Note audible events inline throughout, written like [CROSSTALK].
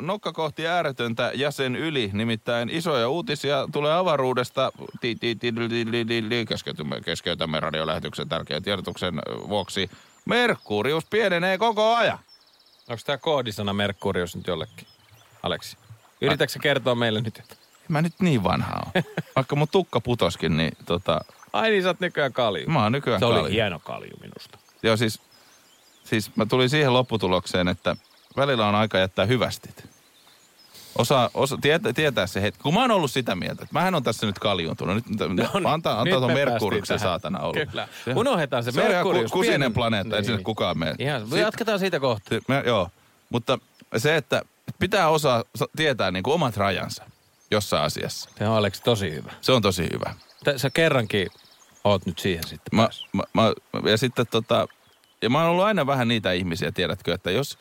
Nokka kohti ääretöntä ja sen yli, nimittäin isoja uutisia tulee avaruudesta. Keskeytämme radiolähetyksen tärkeän tiedotuksen vuoksi. Merkurius pienenee koko ajan. Onko tämä koodisana Merkurius nyt jollekin? Aleksi. Yritätkö kertoa meille nyt? Että... Mä nyt niin vanha on. Vaikka mun tukka putoskin, niin tota, Ai niin, sä oot nykyään kalju. mä oon nykyään Se oli kalju. hieno kalju minusta. Joo, siis, siis mä tulin siihen lopputulokseen, että välillä on aika jättää hyvästit. Osa, osa tietää, tietää se hetki. Kun mä oon ollut sitä mieltä, että mähän on tässä nyt kaljuuntunut. Nyt, no, niin, antaa, antaa nyt tuon me Merkuriuksen päästiin tähän. saatana olla. Kyllä. Unohdetaan se Se on Merkurius, ku- kusinen pienen- planeetta, ei sinne Niin. kukaan mene. Ihan, Sit- jatketaan siitä kohta. Mä, joo, mutta se, että pitää osaa sa- tietää niin kuin omat rajansa jossain asiassa. Se on Aleksi tosi hyvä. Se on tosi hyvä. Tä- Sä kerrankin oot nyt siihen sitten Mä, mä, mä, ja sitten tota, ja mä oon ollut aina vähän niitä ihmisiä, tiedätkö, että jos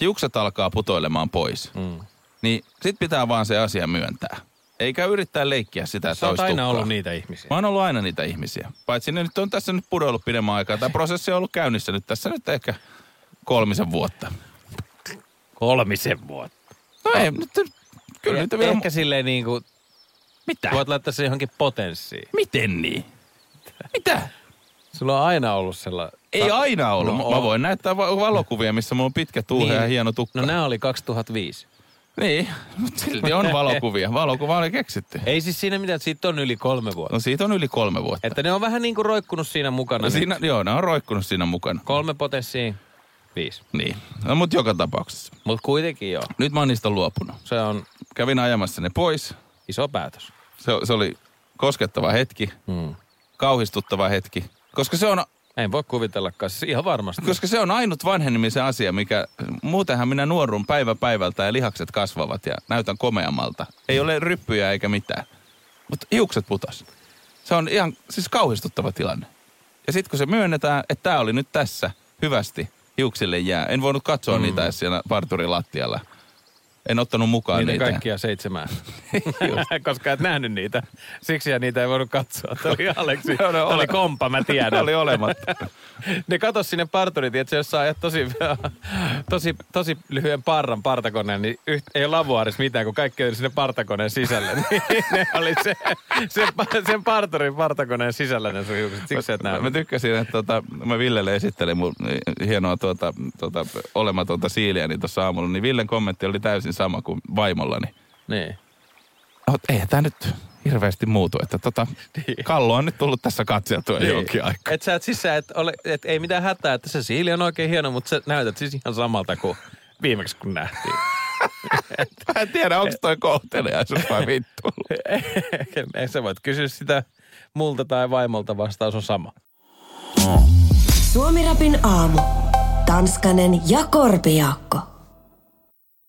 hiukset alkaa putoilemaan pois, Mm. niin sit pitää vaan se asia myöntää. Eikä yrittää leikkiä sitä, että Sä oot olisi aina tukkaa. ollut niitä ihmisiä. Mä oon ollut aina niitä ihmisiä. Paitsi ne nyt on tässä nyt pudonnut pidemmän aikaa. Tämä prosessi on ollut käynnissä nyt tässä nyt ehkä kolmisen vuotta. Kolmisen vuotta. No ei, nyt, kyllä nyt vielä... Ehkä silleen niin kuin, Mitä? voit laittaa se johonkin potenssiin. Miten niin? Mitä? Sulla on aina ollut sellainen... Ei aina ollut. No, mä voin näyttää va- valokuvia, missä mulla on pitkä tuuhe niin. ja hieno tukka. No nämä oli 2005. Niin, mutta silti on valokuvia. Valokuva oli keksitty. Ei siis siinä mitään, että siitä on yli kolme vuotta. No siitä on yli kolme vuotta. Että ne on vähän niin kuin roikkunut siinä mukana. No nyt. siinä, joo, ne on roikkunut siinä mukana. Kolme potenssiin, viisi. Niin, no, mutta joka tapauksessa. Mutta kuitenkin joo. Nyt mä oon niistä luopunut. Se on Kävin ajamassa ne pois. iso päätös. Se, se oli koskettava hetki, Hmm. kauhistuttava hetki. Koska se on En voi kuvitellakaan, siis ihan varmasti. Koska se on ainut vanhenemisen asia, mikä... Muutenhan minä nuorun päivä päivältä ja lihakset kasvavat ja näytän komeammalta. Ei ole ryppyjä eikä mitään. Mutta hiukset putos. Se on ihan siis kauhistuttava tilanne. Ja sitten kun se myönnetään, että tämä oli nyt tässä hyvästi, hiuksille jää. En voinut katsoa mm. niitä edes siellä parturin lattialla. En ottanut mukaan Niitä niitä. kaikkia seitsemää. [LAUGHS] [LAUGHS] Koska et nähnyt niitä. Siksi ja niitä ei voinut katsoa. Tämä oli Aleksi. [LAUGHS] Tämä oli ole- komppa, mä tiedän. oli olematta. Ne katos sinne parturit, että jos saa tosi, tosi, tosi lyhyen parran partakoneen, niin yht, ei ole lavuaarissa mitään, kun kaikki on sinne partakoneen sisällä. Niin ne oli se, sen, sen parturin partakoneen sisällä ne sun hiukset. Siksi et Mä, mä nähnyt. tykkäsin, että tota, mä Villelle esittelin mun hienoa tuota, tuota, olematonta siiliäni tuossa aamulla, niin Villen kommentti oli täysin sama kuin vaimollani. Niin. No, eihän tämä nyt hirveästi muutu, että tota, kallo on nyt tullut tässä katseltua niin. jonkin aikaa. Et sä et siis sä et ole, et ei mitään hätää, että se siili on oikein hieno, mutta sä näytät siis ihan samalta kuin viimeksi kun nähtiin. [LAUGHS] Mä en tiedä, onko toi kohteliaisuus vai vittu. [LAUGHS] Ei sä voit kysyä sitä multa tai vaimolta, vastaus on sama. Suomirapin aamu. Tanskanen ja Korpiakko.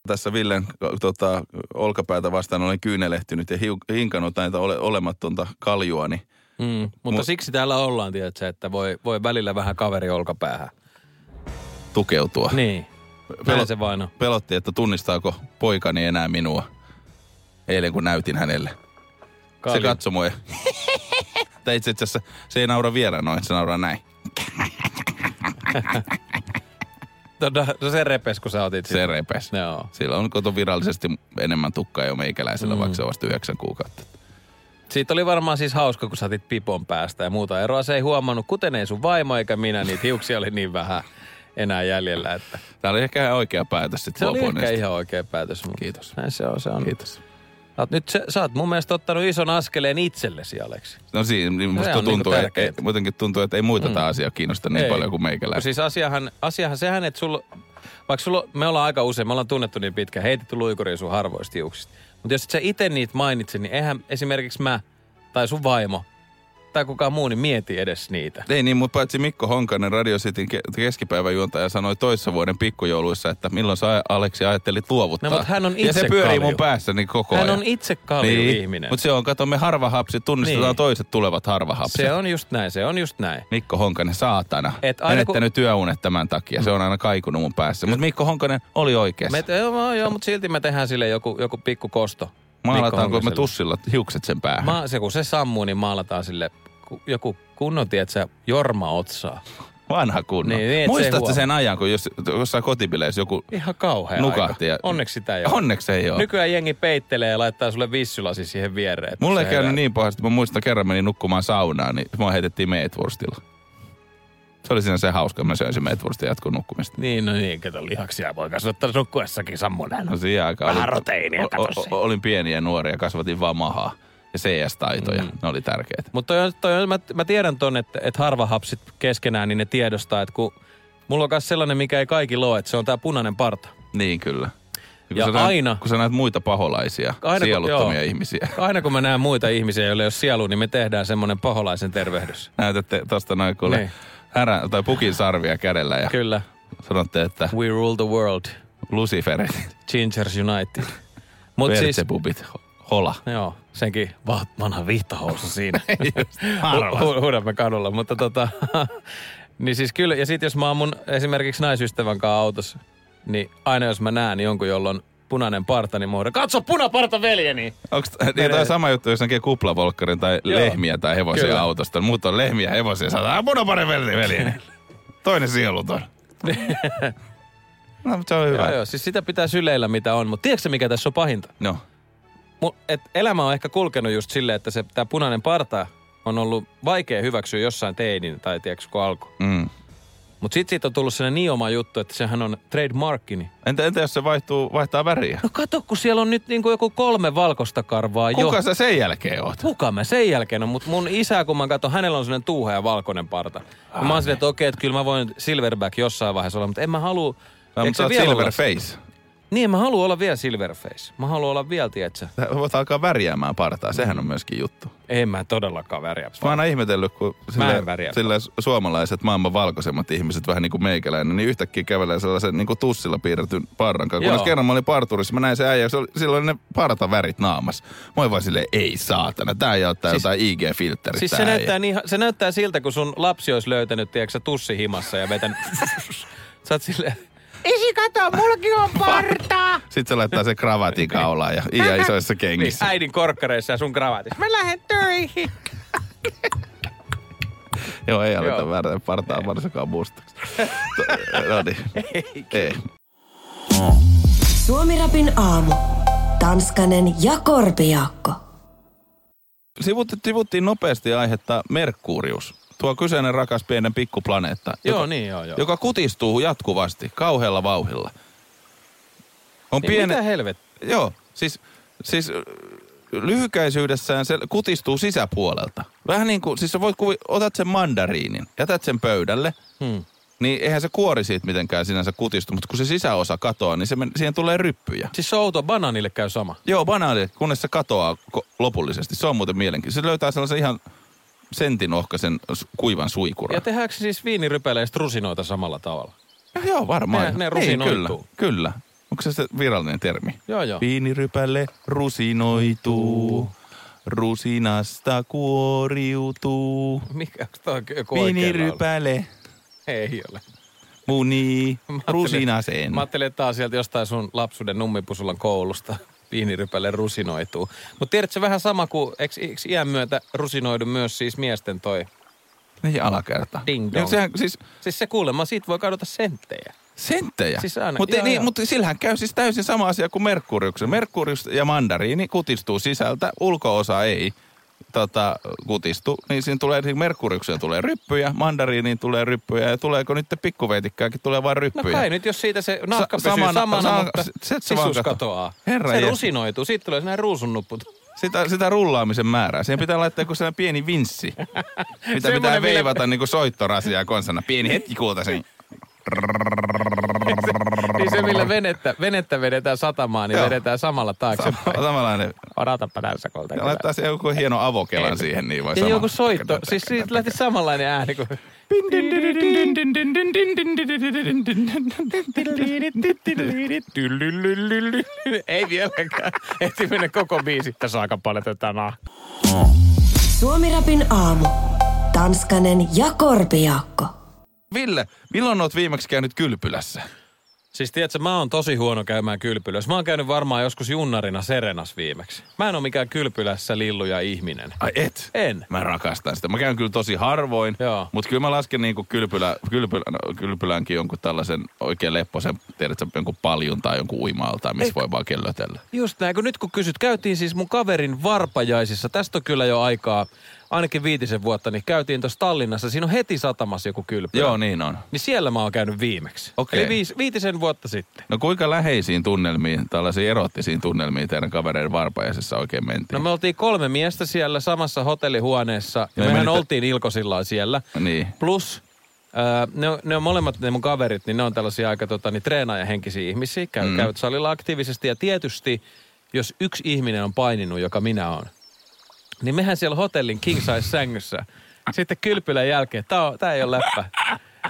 Tässä Villen tota, olkapäätä vastaan olen kyynelehtynyt ja hiu, hinkannut näitä ole, olematonta kaljuani. Mm, mutta Mut- siksi täällä ollaan, tiedätkö, että voi, voi välillä vähän kaveri olkapäähän. tukeutua. Niin, näin se vain on. Pelotti, että tunnistaako poikani enää minua. Eilen kun näytin hänelle. Kalju. Se katsoi mua ja... [LAUGHS] Tai itse asiassa se ei naura vielä noin, se nauraa näin. [LAUGHS] Tota, no se repes, kun sä otit Se repes. Joo. Sillä on koto virallisesti enemmän tukkaa jo meikäläisellä, mm. vaikka se on vasta yhdeksän kuukautta. Siitä oli varmaan siis hauska, kun sä otit pipon päästä ja muuta eroa. Se ei huomannut, kuten ei sun vaimo eikä minä, niitä hiuksia oli niin vähän enää jäljellä. Että Tämä oli ehkä ihan oikea päätös sitten se oli ehkä ihan oikea päätös. Mutta Kiitos. Näin se on, se on. Kiitos. Sä oot nyt se, sä oot mun mielestä ottanut ison askeleen itsellesi, Aleksi. No siinä, niin musta on tuntuu, niinku että, tärkeetä. muutenkin tuntuu, että ei muita mm. tämä asia kiinnosta niin Ei. paljon kuin No meikäläistä. siis asiahan, asiahan sehän, että sulla, vaikka sulla, me ollaan aika usein, me ollaan tunnettu niin pitkään, heitetty luikuriin sun harvoista hiuksista. Mutta jos et sä itse niitä mainitse, niin eihän esimerkiksi mä tai sun vaimo tai kukaan muu, niin mieti edes niitä. Ei niin, mutta paitsi Mikko Honkanen Radio Cityn ke- keskipäiväjuontaja sanoi toissa vuoden pikkujouluissa, että milloin sä Aleksi ajattelit luovuttaa. No, mutta hän on Ja itse se pyörii kalju. mun päässäni koko Hän ajan. on itse kalju ihminen. Mutta se on, kato me harvahapsit, tunnistetaan Niin. toiset tulevat harvahapsit. Se on just näin, se on just näin. Mikko Honkanen, saatana. Et aina Menettänyt työunet tämän takia. Se on aina kaikunut mun päässä. Mutta Mikko Honkanen oli oikeassa. Me, joo, joo, mutta silti me tehdään sille joku, joku pikku kosto. Maalataanko me tussilla hiukset sen päähän? Ma, se kun se sammuu, niin maalataan sille ku- joku kunnon, tietsä, jorma otsaa. Vanha kunnon. Niin, niin, se Muistatko huomaa. sen ajan, kun jos, jossain kotibileissä joku Ihan kauhea nukahti? aika. Onneksi sitä ei ole. Onneksi ei ole. Nykyään jengi peittelee ja laittaa sulle vissylasi siihen viereen. Mulle se ei käynyt herää. niin pahasti, mä muistan kerran menin nukkumaan saunaan, niin mua heitettiin meetwurstilla. Se oli siinä se hauska, mä söin sen meetwurstin jatkon nukkumista. Niin, no niin, kato lihaksia voi kasvattaa nukkuessakin sammunen. No siihen aikaan Vähän olin, o- o- o- olin pieni ja nuori ja kasvatin vaan mahaa. Ja CS-taitoja, mm. ne oli tärkeitä. Mutta toi on, toi on, mä, mä tiedän ton, että, että harva hapsit keskenään, niin ne tiedostaa, että kun mulla on myös sellainen, mikä ei kaikilla ole, että se on tää punainen parta. Niin kyllä. kun Ja sä näet, aina- kun sä näet muita paholaisia, Aina kun- sieluttomia joo. ihmisiä. [LAUGHS] Aina kun mä näen muita ihmisiä, joille ei ole sielu, niin me tehdään semmoinen paholaisen tervehdys. Näytätte tosta noin kuule Niin. Härä, tai pukin sarvia kädellä ja Kyllä. sanotte, että We rule the world. Luciferit, Gingers United. Siis, Vertsepubit, hola. joo, senkin va- vanha vihtahousu siinä. [LAUGHS] Hu- hu- Huudamme kadulla, mutta tota... [LAUGHS] niin siis kyllä, ja sitten jos mä oon mun esimerkiksi naisystävän kanssa autossa, niin aina jos mä näen jonkun, jolla on punainen parta, niin mä huudan, katso punaparta veljeni! Onko niin toi sama juttu, jos näkee kuplavolkkarin tai Joo. lehmiä tai hevosia Kyllä. autosta? Muut on lehmiä, hevosia, sanotaan, munapari veli, veli. Toinen sieluton. [LAUGHS] no, mutta se on hyvä. Joo, joo, siis sitä pitää syleillä mitä on, mutta tiedätkö mikä tässä on pahinta? No, Mu- et elämä on ehkä kulkenut just silleen, että se tämä punainen parta on ollut vaikea hyväksyä jossain teinin tai tiedätkö kun alkoi. mm. Mutta sitten siitä on tullut sellainen niin oma juttu, että sehän on trademarkkini. Entä, entä jos se vaihtuu, vaihtaa väriä? No kato, kun siellä on nyt niinku joku kolme valkoista karvaa Kuka jo. sä sen jälkeen oot? Kuka mä sen jälkeen on, mutta mun isä, kun mä katson, hänellä on sellainen tuuhea valkoinen parta. Ja mä oon silleen, että okei, että kyllä mä voin silverback jossain vaiheessa olla, mutta en mä halua... No, mutta sä sä oot vielä olla- silver face. Niin, mä haluan olla vielä silverface. Mä haluan olla vielä, tietsä. Sä voit alkaa värjäämään partaa, sehän on myöskin juttu. En mä todellakaan väriä. Mä oon aina ihmetellyt, kun sille, värjää. sille suomalaiset maailman valkoisemmat ihmiset, vähän niin kuin meikäläinen, niin yhtäkkiä kävelee sellaisen niin kuin tussilla piirretyn parran kanssa. Kunnes kerran mä olin parturissa, mä näin se äijä, se oli, sillä oli ne partavärit naamas. Mä olin vaan silleen, ei saatana, tää ei ottaa Siis- jotain IG-filtterit. Siis tää se näyttää, niin, se näyttää siltä, kun sun lapsi olisi löytänyt, tiedätkö, tussi himassa ja vetänyt... [LAUGHS] Sä oot silleen... Isi, kato, mullakin on parta! Sitten se laittaa se kravatin kaulaan ja iä isoissa Niin, kengissä. äidin korkkareissa ja sun kravaatissa. Mä lähden töihin. Joo, ei aleta Joo. väärätä partaa varsinkaan mustaksi. [LAUGHS] No niin. Ei. Suomirapin aamu. Tanskanen ja Korpiakko. Sivut- Sivuttiin nopeasti aihetta Merkurius. Tuo kyseinen rakas pienen pikkuplaneetta. Joo, joka, niin joo, joo. Joka kutistuu jatkuvasti, kauhealla vauhilla. On Niin piene... Mitä helvet? Joo, siis, siis lyhykäisyydessään se kutistuu sisäpuolelta. Vähän niin kuin, siis sä voit kuvi, otat sen mandariinin, jätät sen pöydälle, Hmm. niin eihän se kuori siitä mitenkään sinänsä kutistu, mutta kun se sisäosa katoaa, niin se men, siihen tulee ryppyjä. Siis se outo banaanille käy sama. Joo, banaani, kunnes se katoaa ko- lopullisesti. Se on muuten mielenkiintoista. Se löytää sellaisen ihan sentin ohkaisen kuivan suikuran. Ja tehdäänkö siis viinirypeleistä rusinoita samalla tavalla? Ja joo, varmaan. Ne- ne Niin, rusinoituu. kyllä, kyllä. Onko se se virallinen termi? Joo, joo. Viinirypäle rusinoituu, rusinasta kuoriutuu. Mikä, onko toi joku? Viinirypäle Ei ole. ajattelin- rusinaseen. Mä ajattelin, että tää on sieltä jostain sun lapsuuden nummipusulan koulusta. Viinirypäle rusinoituu. Mutta tiedätkö se vähän sama kuin, eikö, eikö iän myötä rusinoidu myös siis miesten toi? Niin alakerta. Ding dong. sehän, siis Siis se kuulemma, siitä voi kadota senttejä. senttejä. Siis aina- mutta, joo, niin, joo. mutta sillähän käy siis täysin sama asia kuin Merkuriuksen. Merkurius ja mandariini kutistuu sisältä, ulkoosa ei tota, kutistu. Niin siinä tulee, niin Merkuriukseen tulee ryppyjä, mandariiniin tulee ryppyjä ja tuleeko nyt pikkuveitikkäänkin tulee vain No ryppyjä. kai nyt, jos siitä se nahka Sa- pysyy samana- samana, sa- mutta se- se sisus kato. katoaa. Herra se jes. rusinoituu, siitä tulee sinä ruusunnupput. Sitä, sitä rullaamisen määrää. Siihen pitää laittaa joku sellainen pieni vinssi, [LAUGHS] mitä pitää veivata niin kuin soittorasia konsana. Pieni hetki kuultaisin. [LAUGHS] Niin se, millä venettä, venettä vedetään satamaan, niin Joo. vedetään samalla taaksepäin. Samanlainen. Odotapa tässä kolta. Ja laittaa se joku hieno avokelan siihen, niin voi Ja sama. joku soitto. Siis siitä lähti samanlainen ääni kuin... Ei vieläkään. Ehti mennä koko biisi. Tässä on aika paljon tätä nah. Suomirapin aamu. Tanskanen ja Korpiakko. Ville, milloin oot viimeksi käynyt kylpylässä? Siis tiedätkö, mä oon tosi huono käymään kylpylässä. Mä oon käynyt varmaan joskus junnarina Serenas viimeksi. Mä en oo mikään kylpylässä lilluja ihminen. Ai et? En. Mä rakastan sitä. Mä käyn kyllä tosi harvoin, Joo. mutta kyllä mä lasken niinku kylpylä, kylpylä, no, kylpylänkin jonkun tällaisen oikein lepposen, tiedätkö, jonkun paljun tai jonkun uimaalta, missä voi vaan kellötellä. Just näin, kun nyt kun kysyt, käytiin siis mun kaverin varpajaisissa. Tästä on kyllä jo aikaa, ainakin viitisen vuotta, niin käytiin tuossa Tallinnassa. Siinä on heti satamassa joku kylpylä. Joo, niin on. Niin siellä mä oon käynyt viimeksi. Okei. Eli viis, viitisen vuotta sitten. No kuinka läheisiin tunnelmiin, tällaisiin erottisiin tunnelmiin teidän kavereiden varpajaisessa oikein mentiin? No me oltiin kolme miestä siellä samassa hotellihuoneessa. Ja Ja mehän menitte- oltiin Ilkosillaan siellä. Niin. Plus Öö, ne, on, ne on molemmat ne mun kaverit, niin ne on tällaisia aika tota, niin, treenaajahenkisiä ihmisiä. Käy, mm. Käyvät salilla aktiivisesti ja tietysti, jos yksi ihminen on paininut, joka minä olen, niin mehän siellä hotellin king size sängyssä. Sitten kylpylän jälkeen, tää, on, tää ei ole läppä.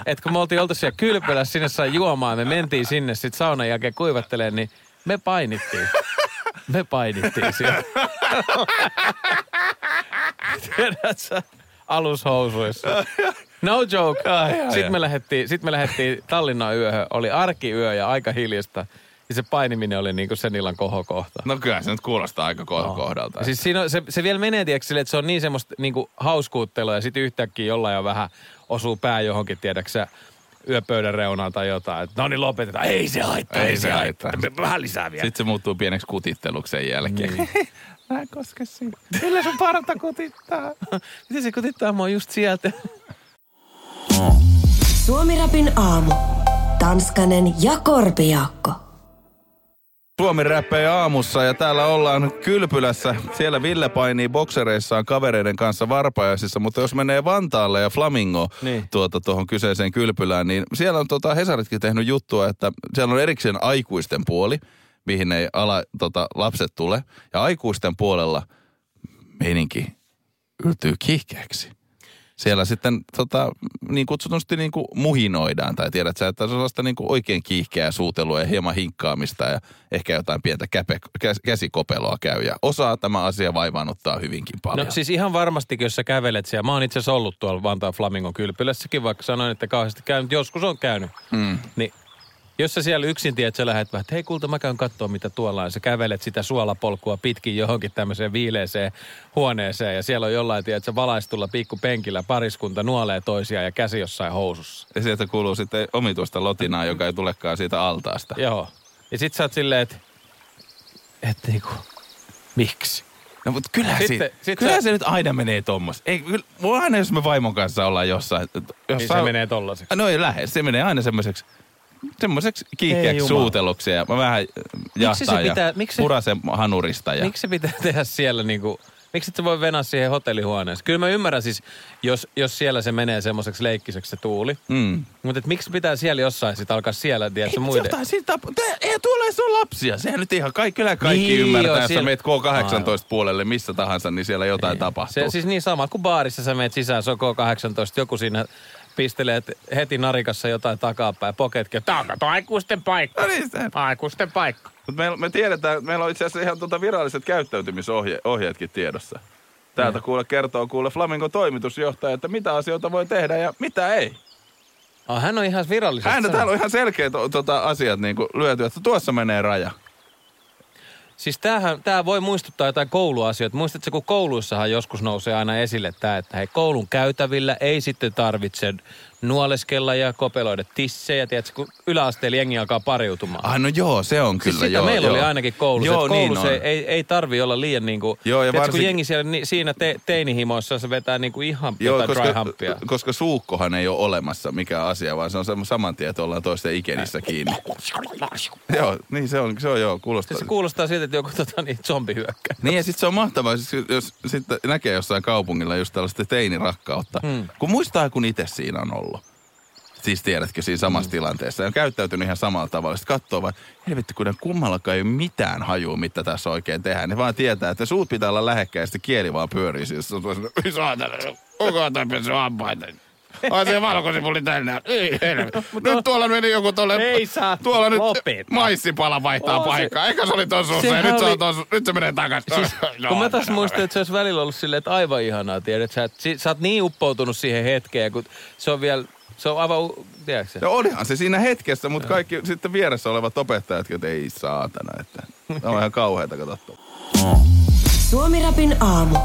Et kun me oltiin oltu siellä kylpylässä, sinne sai juomaan, me mentiin sinne sitten saunan jälkeen kuivatteleen, niin me painittiin. Me painittiin siellä. Tiedätkö, alushousuissa. No joke. Sitten me lähdettiin, sit me lähdettiin Tallinnan yöhön. Oli arkiyö ja aika hiljasta. Ja se painiminen oli niinku sen illan kohokohta. No kyllä se nyt kuulostaa aika ko- kohdalta. Ja Siis siinä on, se, se vielä menee, tiedätkö, sille, että se on niin semmoista niinku hauskuuttelua ja sitten yhtäkkiä jollain on vähän osuu pää johonkin, tiedäksä, yöpöydän reunaan tai jotain. Että no niin lopetetaan. Ei se haittaa. Ei se haittaa. Vähän lisää vielä. Sitten se muuttuu pieneksi kutitteluksi sen jälkeen. Niin. [LAUGHS] Mä en koske siinä. Kyllä sun parta kutittaa. [LAUGHS] Miten se kutittaa mua just sieltä? Suomirapin aamu. Tanskanen ja Korpiakko. Suomi räppejä aamussa ja täällä ollaan kylpylässä. Siellä Ville painii boksereissaan kavereiden kanssa varpajaisissa, mutta jos menee Vantaalle ja Flamingo Niin. tuota tuohon kyseiseen kylpylään, niin siellä on tota Hesaritkin tehnyt juttua, että siellä on erikseen aikuisten puoli, mihin ei ala, tota, lapset tule. Ja aikuisten puolella meininki yltyy kiihkeäksi. Siellä sitten tota, niin kutsutusti niin kuin muhinoidaan, tai tiedät sä, että se on sellaista niin kuin oikein kiihkeää suutelua ja hieman hinkkaamista ja ehkä jotain pientä käpe, käs, käsikopeloa käy. Ja osaa tämä asia vaivaannuttaa hyvinkin paljon. No siis ihan varmasti, jos sä kävelet siellä. Mä oon itse asiassa ollut tuolla Vantaan Flamingon kylpylässäkin, vaikka sanoin, että kauheasti käynyt. Joskus on käynyt. Mm. Niin jos sä siellä yksin tiedät, että sä lähdet vähän, että hei kulta, mä käyn katsoa mitä tuolla on. Sä kävelet sitä suolapolkua pitkin johonkin tämmöiseen viileeseen huoneeseen ja siellä on jollain, tiedät, sä valaistulla pikkupenkillä pariskunta nuolee toisiaan ja käsi jossain housussa. Ja sieltä kuuluu sitten omituista lotinaa, joka ei tulekaan siitä altaasta. Joo. Ja sit sä oot silleen, että et niinku, miksi? No mutta kyllähän, Sitten- sitten, sit kyllähän sä- se nyt aina menee tommos. Ei, kyllä, aina jos me vaimon kanssa ollaan jossain. Niin jossain se menee tollaseksi. No ei lähde. Se menee aina semmoiseksi semmoiseksi Ei kiihkeäksi suuteluksi ja mä vähän jahtaan se ja pitää- miksi se- purasen hanurista. Ja... Miksi se pitää [LAUGHS] tehdä siellä niinku, miksi sä voi venää siihen hotellihuoneeseen? Kyllä mä ymmärrän siis, jos, jos siellä se menee semmoiseksi leikkiseksi se tuuli. Mm. Mutta miksi pitää siellä jossain sit alkaa siellä, tiedätkö, muiden? Jotain siitä ei tuolla edes ole lapsia. Sehän nyt ihan kaikki, kyllä kaikki Niin, ymmärtää, joo, jos siellä- meet K18-puolelle missä tahansa, niin siellä jotain tapahtuu. Se, siis niin sama kuin baarissa sä meet sisään, se on K18, joku siinä pistelee et heti narikassa jotain takapäin, poketkin. Tää on aikuisten paikka. No niin, Aikuisten paikka. Mutta me, me tiedetään, meillä on itse asiassa ihan tuota viralliset käyttäytymisohjeetkin tiedossa. Täältä kuule kertoo kuule Flamingon toimitusjohtaja, että mitä asioita voi tehdä ja mitä ei. Oh, hän on ihan virallisesti. Hän täällä on ihan selkeät tota, asiat niin kuin lyöty, että tuossa menee raja. Siis tämähän, tämä voi muistuttaa jotain kouluasioita. Muistatko, kun kouluissahan joskus nousee aina esille tämä, että hei, koulun käytävillä ei sitten tarvitse nuoleskella ja kopeloida tissejä. Tiedätkö, kun yläasteella jengi alkaa pariutumaan. Ah, no joo, se on kyllä. Siis joo, meillä joo. oli ainakin koulussa, Joo, että koulussa niin on. ei, ei, ei tarvi olla liian niin kuin, Joo, ja tiedätkö, kun varsinkin- jengi siellä ni, siinä te, teinihimoissa se vetää niin kuin ihan Joo, jotain dry koska, humppia. koska suukkohan ei ole olemassa mikä asia, vaan se on saman tien, että ollaan toisten ikenissä kiinni. joo, niin se on, se on joo, kuulostaa. Se kuulostaa siltä, että joku tota, niin, zombi hyökkää. Niin ja sitten se on mahtavaa, siis jos sitten näkee jossain kaupungilla just tällaista teinirakkautta. Hmm. Mm. Kun muistaa, kun itse siinä on ollut. Siis tiedätkö, siinä samassa mm. tilanteessa. Ja on käyttäytynyt ihan samalla tavalla. Sitten katsoo vaan, helvetti, kun ne kummallakaan ei ole mitään hajua, mitä tässä oikein tehdään. Ne vaan tietää, että suut pitää olla lähekkäin ja sitten kieli vaan pyörii. Siis on tuossa, "Ei saatana, kuka pesy hampaita? Ai se valkosipuli tänne. Ei helvetti. [LAUGHS] Nyt tuolla meni joku tuolle... Ei saa Tuolla nyt lopeta. maissipala vaihtaa On se- paikkaa. Eikä se oli tuossa Sehän nyt se on tuossa. Nyt se menee takaisin. Siis, [LAUGHS] kun mä taas muistan, että se olisi välillä ollut silleen, että aivan ihanaa, tiedät sä, si- sä oot niin uppoutunut siihen hetkeen, kun se on vielä, se on aivan, tiedätkö sä? No olihan se siinä hetkessä, mutta kaikki sitten vieressä olevat opettajat, että ei saatana, että tämä on ihan kauheata katsottavaa. Suomirapin aamu.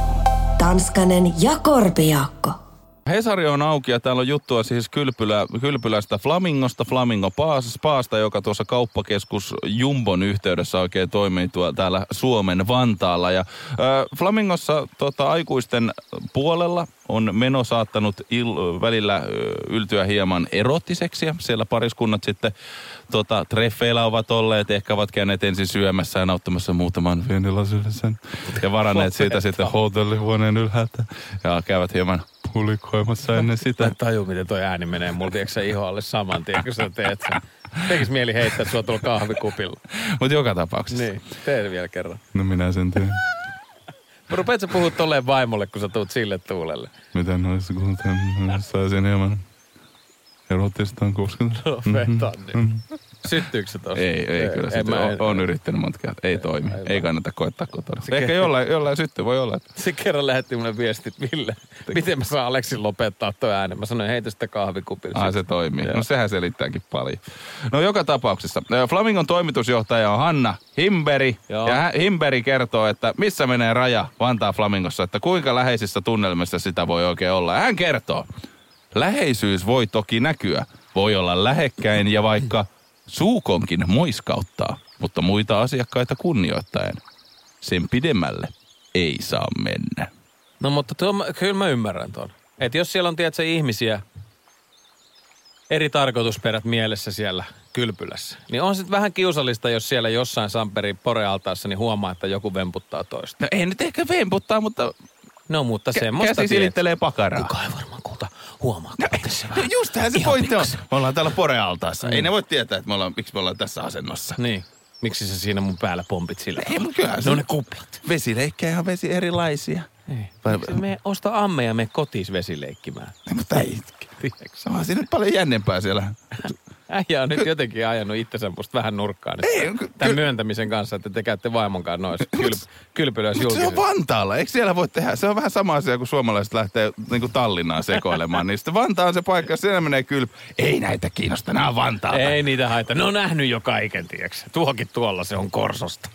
Tanskanen ja Korpiakko. Hesari on auki ja täällä on juttua siis Kylpylä, Kylpylästä Flamingosta, Flamingo Paas, Spaasta, joka tuossa kauppakeskus Jumbon yhteydessä oikein toimii tuo täällä Suomen Vantaalla. Ja äh, Flamingossa tota, aikuisten puolella on meno saattanut il, välillä ö, yltyä hieman erottiseksi ja siellä pariskunnat sitten tota, treffeillä ovat olleet, ehkä ovat käyneet ensin syömässä ja nauttamassa muutaman viinilasillisen ja varanneet siitä sitten hotellihuoneen ylhäältä ja käyvät hieman pulikoimassa ennen Mä sitä. en taju, miten toi ääni menee mulla, tiedätkö sä iho alle saman tien, kun sä teet sen. Tekis mieli heittää sua tuolla kahvikupilla. Mutta joka tapauksessa. Niin, tee vielä kerran. No minä sen teen. Mä rupeat sä puhua tolleen vaimolle, kun sä tuut sille tuulelle. Miten olisi, kun saisin hieman erotistaan kosketa? Lopetan nyt. Syttyykö se tossa? Ei, ei kyllä. en Sitten mä- on, on yrittänyt monta kertaa. Ei toimi. ei Ei kannata koittaa kotona. Ehkä jollain, jollain sytty voi olla. että- Se kerran lähetti mulle viestit, Ville, miten mä saan Aleksin lopettaa tuo äänen. Mä sanoin, heitä sitä kahvikupilla. Ah, se toimii. Joo. No sehän selittääkin paljon. No joka tapauksessa. Flamingon toimitusjohtaja on Hanna Himberi. Joo. Ja Himberi kertoo, että missä menee raja Vantaa Flamingossa, että kuinka läheisissä tunnelmissa sitä voi oikein olla. Hän kertoo, läheisyys voi toki näkyä. Voi olla lähekkäin ja vaikka suukonkin moiskauttaa, mutta muita asiakkaita kunnioittaen. Sen pidemmälle ei saa mennä. No mutta tuo, kyllä mä ymmärrän tuon. Että jos siellä on, tiedätkö, ihmisiä, eri tarkoitusperät mielessä siellä kylpylässä, niin on sitten vähän kiusallista, jos siellä jossain Samperin porealtaassa niin huomaa, että joku vemputtaa toista. No ei nyt ehkä vemputtaa, mutta No mutta semmoista käsi silittelee pakaraa. Kuka ei varmaan huomaa, kun tässä No vähän. justhän se Ihan pointti on. Me ollaan täällä porealtaassa. Ei ne voi tietää, että me ollaan, miksi me ollaan tässä asennossa. Niin. Miksi sä siinä mun päällä pompit sillä? Ei, mutta kyllähän se No ne kuplat. Vesileikkejä on vesi erilaisia. Ei. Vai- Miksi me osta amme ja me kotis vesileikkimään? Ei, mutta ei. Tiedätkö? Se on siinä nyt paljon jännempää siellä. Äijä on nyt jotenkin ajanut itsensä musta vähän nurkkaan. Ei, ky- Tämän ky- myöntämisen kanssa, että te käytte vaimon kanssa noissa kyl, kylpylöissä Mutta se on julkisesti. Vantaalla. Eikö siellä voi tehdä? Se on vähän sama asia, kun suomalaiset lähtee niin kuin Tallinnaan sekoilemaan. niin sitten Vantaa on se paikka, jos siellä menee kylpy. Ei näitä kiinnosta, nämä on Vantaalta. Ei niitä haita. Ne on nähnyt jo kaiken, tiedätkö? Tuokin tuolla se on korsosta.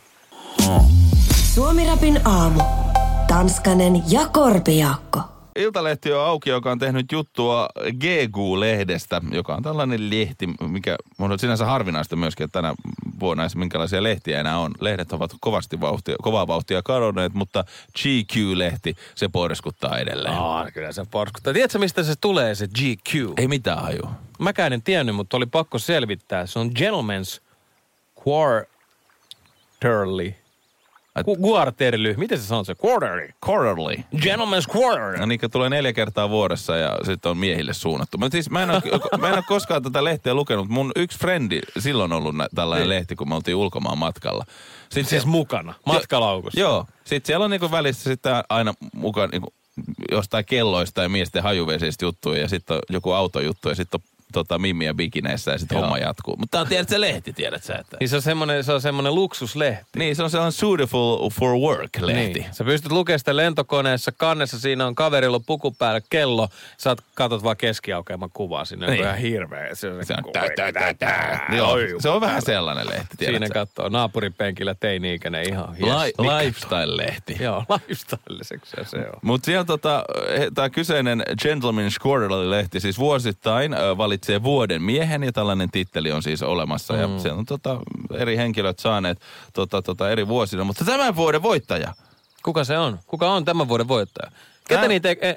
Suomirapin aamu. Tanskanen ja Korpiakko. Iltalehti on auki, joka on tehnyt juttua GQ-lehdestä, joka on tällainen lehti, mikä on sinänsä harvinaista myöskin, että tänä vuonna edes minkälaisia lehtiä enää on. Lehdet ovat kovasti vauhtia, kovaa vauhtia kadonneet, mutta GQ-lehti, se porskuttaa edelleen. Aa, kyllä se porskuttaa. Tiedätkö, mistä se tulee, se GQ? Ei mitään haju. Mäkään en tiennyt, mutta oli pakko selvittää. Se on Gentleman's Quarterly. Quarterly. Miten se sanoo se? Quarterly. Quarterly. Gentleman's Quarterly. No niin, tulee neljä kertaa vuodessa ja sitten on miehille suunnattu. Mutta siis mä en, ole, [LAUGHS] mä en ole koskaan tätä lehteä lukenut. Mun yksi frendi silloin ollut nä- tällainen lehti, kun me oltiin ulkomaan matkalla. Sitten Siis mukana, matkalaukussa. Joo. Sitten siellä on niinku välissä sitten aina mukaan niinku jostain kelloista ja miesten hajuvesistä juttuja ja sitten on joku autojuttu ja sitten on tota, mimmiä bikineissä ja sitten homma jatkuu. Mutta on tiedät se lehti, tiedät sä, että... Niin se on semmoinen, se on semmoinen luksuslehti. Niin, se on sellainen suitable for work-lehti. Niin. Sä pystyt lukemaan sitä lentokoneessa, kannessa siinä on kaverilla puku päällä kello, sä oot- katot vaan keskiaukeaman kuvaa sinne, Niin. niin. ihan hirveä. Se on, Se on, tä, tä, tä, tä. Joo, se on vähän sellainen lehti, tiedät Siinä katsoo naapuripenkillä teini-ikäinen ihan yes, lifestyle-lehti. Joo, lifestyleiseksi se on. Mutta siellä tota, tämä kyseinen Gentleman's Quarterly-lehti siis vuosittain ö, valitsee vuoden miehen ja tällainen titteli on siis olemassa. Mm. Ja siellä on tota, eri henkilöt saaneet tota, tota, eri vuosina. Mutta tämän vuoden voittaja, Kuka se on? Kuka on tämän vuoden voittaja? Ketä Tää- niitä, e, e,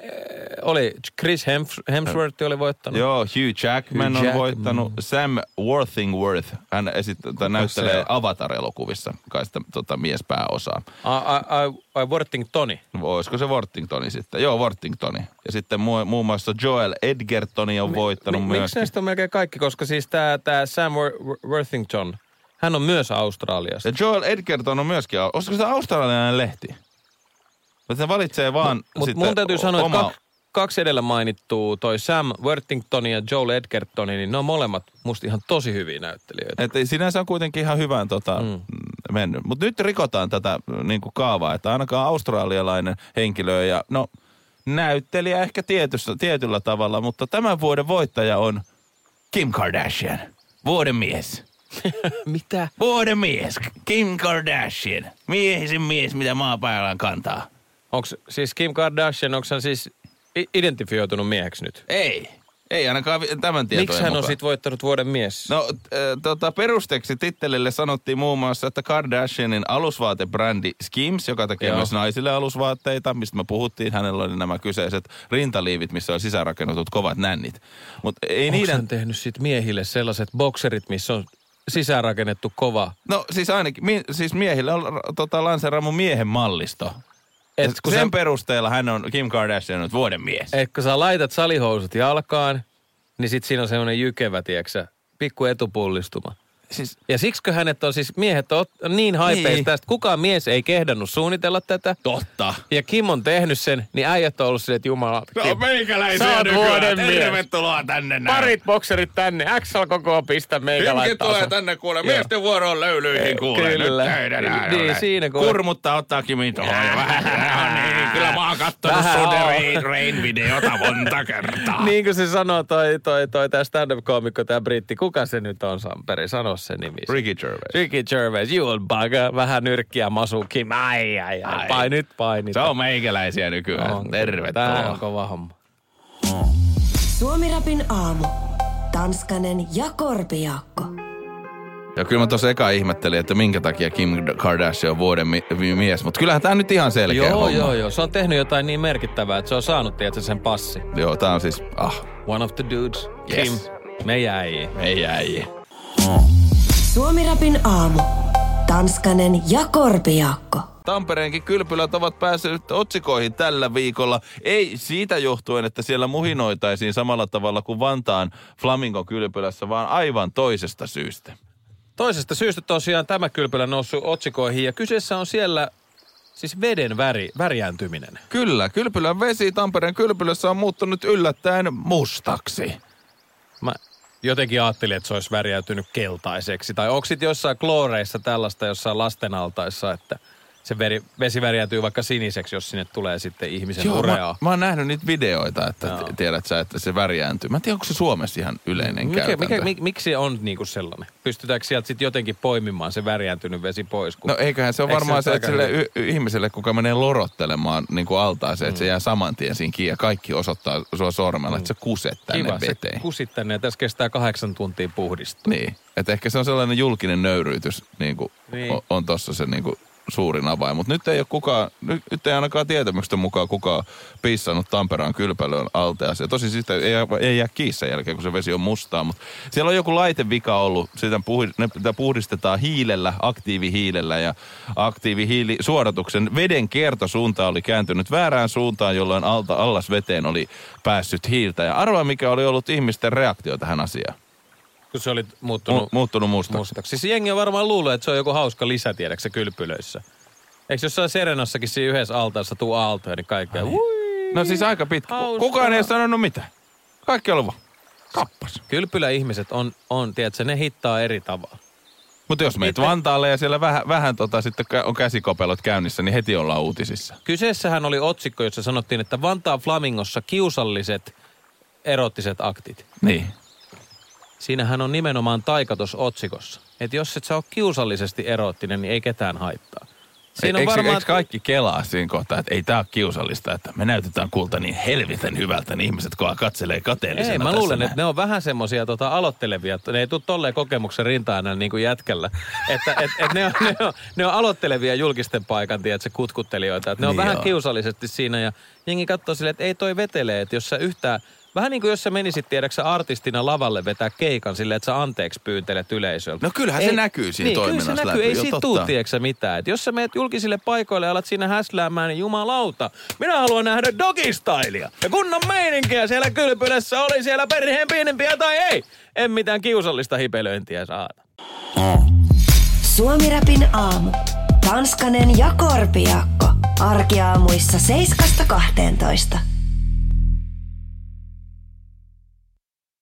oli Chris Hems- Hemsworth oli voittanut. Joo, Hugh Jackman Hugh on Jack- voittanut. Sam Worthingworth, hän esittää, se näyttelee on? Avatar-elokuvissa kai sitä tota, miespääosaa. Ai, Worthingtoni. Olisiko se Worthingtoni sitten? Joo, Worthingtoni. Ja sitten mu- muun muassa Joel Edgertoni on voittanut Mi- myös. Miksi näistä on melkein kaikki? Koska siis tämä tää Sam Wor- Wor- Worthington, hän on myös Australiasta. Ja Joel Edgerton on myöskin, olisiko se australialainen lehti? Mutta se valitsee vaan Mutta sitten mun täytyy sanoa, että kak, kaksi edellä mainittua, toi Sam Worthington ja Joel Edgertoni, niin ne on molemmat musta ihan tosi hyviä näyttelijöitä. Että sinänsä on kuitenkin ihan hyvään tota, mm. mennyt. Mutta nyt rikotaan tätä niin kuin kaavaa, että ainakaan australialainen henkilö ja no näyttelijä ehkä tietyssä, tietyllä tavalla, mutta tämän vuoden voittaja on Kim Kardashian. Vuoden mies. [LAUGHS] Mitä? Vuoden mies. Kim Kardashian. Miehisin mies, mitä maapäällään kantaa. Onko siis Kim Kardashian, onko hän siis identifioitunut mieheksi nyt? Ei. Ei ainakaan tämän tietojen Miksi hän on mukaan. sitten voittanut vuoden mies? No, äh, tota, perusteeksi tittelille sanottiin muun muassa, että Kardashianin alusvaatebrändi Skims, joka tekee Joo. myös naisille alusvaatteita, mistä me puhuttiin, hänellä oli nämä kyseiset rintaliivit, missä on sisäänrakennetut kovat nännit. Mutta ei Onko niiden... hän tehnyt sit miehille sellaiset bokserit, missä on sisäänrakennettu kova? No siis ainakin, mi, siis miehille on tota, lanseeraamu miehen mallisto. Et kun sen sä- perusteella hän on Kim Kardashian on vuoden mies. Et kun sä laitat salihousut jalkaan, niin sit siinä on semmoinen jykevä, tieksä, pikku etupullistuma. Siis, Ja siksikö hänet on siis, miehet on niin haipeista, Niin. niin. että kukaan mies ei kehdannut suunnitella tätä. totta. Ja Kim on tehnyt sen, niin äijät on ollut silleen, että jumala. Kim, meikäläisiä mies. Tervetuloa tänne näin. Parit bokserit tänne, XL koko pistä meikä Hymki laittaa. tulee tänne kuule, miesten vuoro on löylyihin kuule. Kyllä. Nyt näin, Niin, näin. siinä kun- Kurmutta ottaa Kimin tuohon ja vähän. No niin, kyllä mä oon kattonut sun Rain-videota monta kertaa. [LAUGHS] Niin kuin se sanoo toi, toi, toi tää stand-up-koomikko, tää britti. Kuka se nyt on, Samperi? Sano sen nimi. Ricky Gervais. Ricky Gervais, you old bugger. Vähän nyrkkiä masu, Kim. Ai, ai, ai. Ai. Painit, painit. Se on meikäläisiä nykyään. On. Tää Tervetuloa. on kova homma. Suomirapin aamu. Tanskanen ja Korpiakko. Ja kyllä mä tuossa eka ihmettelin, että minkä takia Kim Kardashian on vuoden mi- mi- mies. Mutta kyllähän tää nyt ihan selkeä Joo, homma. joo, joo. Se on tehnyt jotain niin merkittävää, että se on saanut, tiedätkö, sen passi. Joo, tää on siis, ah, One of the dudes. Yes. Kim. Meidän äijä. ei äijä. Suomirapin aamu. Tanskanen ja Korpiakko. Tampereenkin kylpylät ovat päässeet otsikoihin tällä viikolla. Ei siitä johtuen, että siellä muhinoitaisiin samalla tavalla kuin Vantaan Flamingon kylpylässä, vaan aivan toisesta syystä. Toisesta syystä tosiaan tämä kylpylä noussut otsikoihin ja kyseessä on siellä siis veden väri, värjääntyminen. Kyllä, kylpylän vesi Tampereen kylpylässä on muuttunut yllättäen mustaksi. Mä jotenkin ajattelin, että se olisi värjäytynyt keltaiseksi. Tai onko sitten jossain klooreissa tällaista jossain lastenaltaissa, että se veri, vesi värjäytyy vaikka siniseksi, jos sinne tulee sitten ihmisen Joo, ureaa. mä, mä oon nähnyt niitä videoita, että Joo. t- tiedät sä, että se värjääntyy. Mä en tiedä, onko se Suomessa ihan yleinen Mikä, käytäntö. mikä, mik, miksi se on niinku sellainen? Pystytäänkö sieltä sitten jotenkin poimimaan se värjääntynyt vesi pois? Kun... No eiköhän se ole Eikö varmaan se, että aika sille y- y- ihmiselle, kuka menee lorottelemaan niin kuin altaaseen, että se Mm. jää saman tien siinä kiinni ja kaikki osoittaa sua sormella, että sä kuset tänne Kiva, veteen. se kusit tänne ja tässä kestää kahdeksan tuntia puhdistua. Niin, että ehkä se on sellainen julkinen nöyryytys, niin kuin Niin. on, on tuossa se niin kuin suurin avain. Mutta nyt ei ole kukaan, nyt, nyt ei ainakaan tietämyksen mukaan kukaan pissannut Tampereen kylpälön alteaseen. Tosi sitä ei, ei jää sen jälkeen, kun se vesi on mustaa, mutta siellä on joku laitevika ollut. Sitä, puhi, ne, puhdistetaan hiilellä, aktiivihiilellä ja aktiivihiilisuodatuksen veden kiertosuunta oli kääntynyt väärään suuntaan, jolloin alta allas veteen oli päässyt hiiltä. Ja arvaa, mikä oli ollut ihmisten reaktio tähän asiaan. Kun se oli muuttunut Mu- muuttunut mustaksi. mustaksi. Siis jengi on varmaan luullut, että se on joku hauska lisä, tiedätkö kylpylöissä. Eikö jossain Serenassakin siinä yhdessä altaassa tuu aaltoja, niin kaikkea. Ui, No siis aika pitkä. Hauskaa. Kukaan ei ole sanonut mitään. Kaikki on ollut vaan kappas. Kylpyläihmiset on, on, tiedätkö, ne hittaa eri tavalla. Mutta jos meet? Vantaalle ja siellä vähän, vähän tota, sitten on käsikopelot käynnissä, niin heti ollaan uutisissa. Kyseessähän oli otsikko, jossa sanottiin, että Vantaan Flamingossa kiusalliset erottiset aktit. Niin. Siinähän on nimenomaan taikatos otsikossa. Että jos et sä ole kiusallisesti erottinen, niin ei ketään haittaa. Siinä on eikö, varmaan... eikö kaikki kelaa siinä kohtaa, että ei tää ole kiusallista, että me näytetään kulta niin helveten hyvältä, niin ihmiset kun katselee kateellisena Ei, mä luulen, näin. että ne on vähän semmosia tota, aloittelevia. että Ne ei tule tolleen kokemuksen rinta niin kuin jätkällä. [LAUGHS] että et, et ne, on, ne, on, ne on aloittelevia julkisten paikan, tiedätkö, kutkuttelijoita. Että ne on Niin vähän joo. kiusallisesti siinä ja jengi katsoo silleen, että ei toi vetele, että jos sä yhtään... Vähän niin kuin jos sä menisit, tiedäksä, artistina lavalle vetää keikan silleen, että sä anteeksi pyyntelet yleisöltä. No kyllähän se näkyy siinä niin, toiminnassa Kyllä se näkyy, läpi, ei siitä totta. tuu, tiedäksä, mitään. Et jos sä meet julkisille paikoille ja alat siinä häsläämään, niin jumalauta, minä haluan nähdä dogistailia. Ja kunnon meininkiä siellä kylpylässä oli siellä perheen pienempiä tai ei. En mitään kiusallista hipelöintiä saada. Suomirapin aamu. Tanskanen ja Korpiakko. Arkiaamuissa 7.12.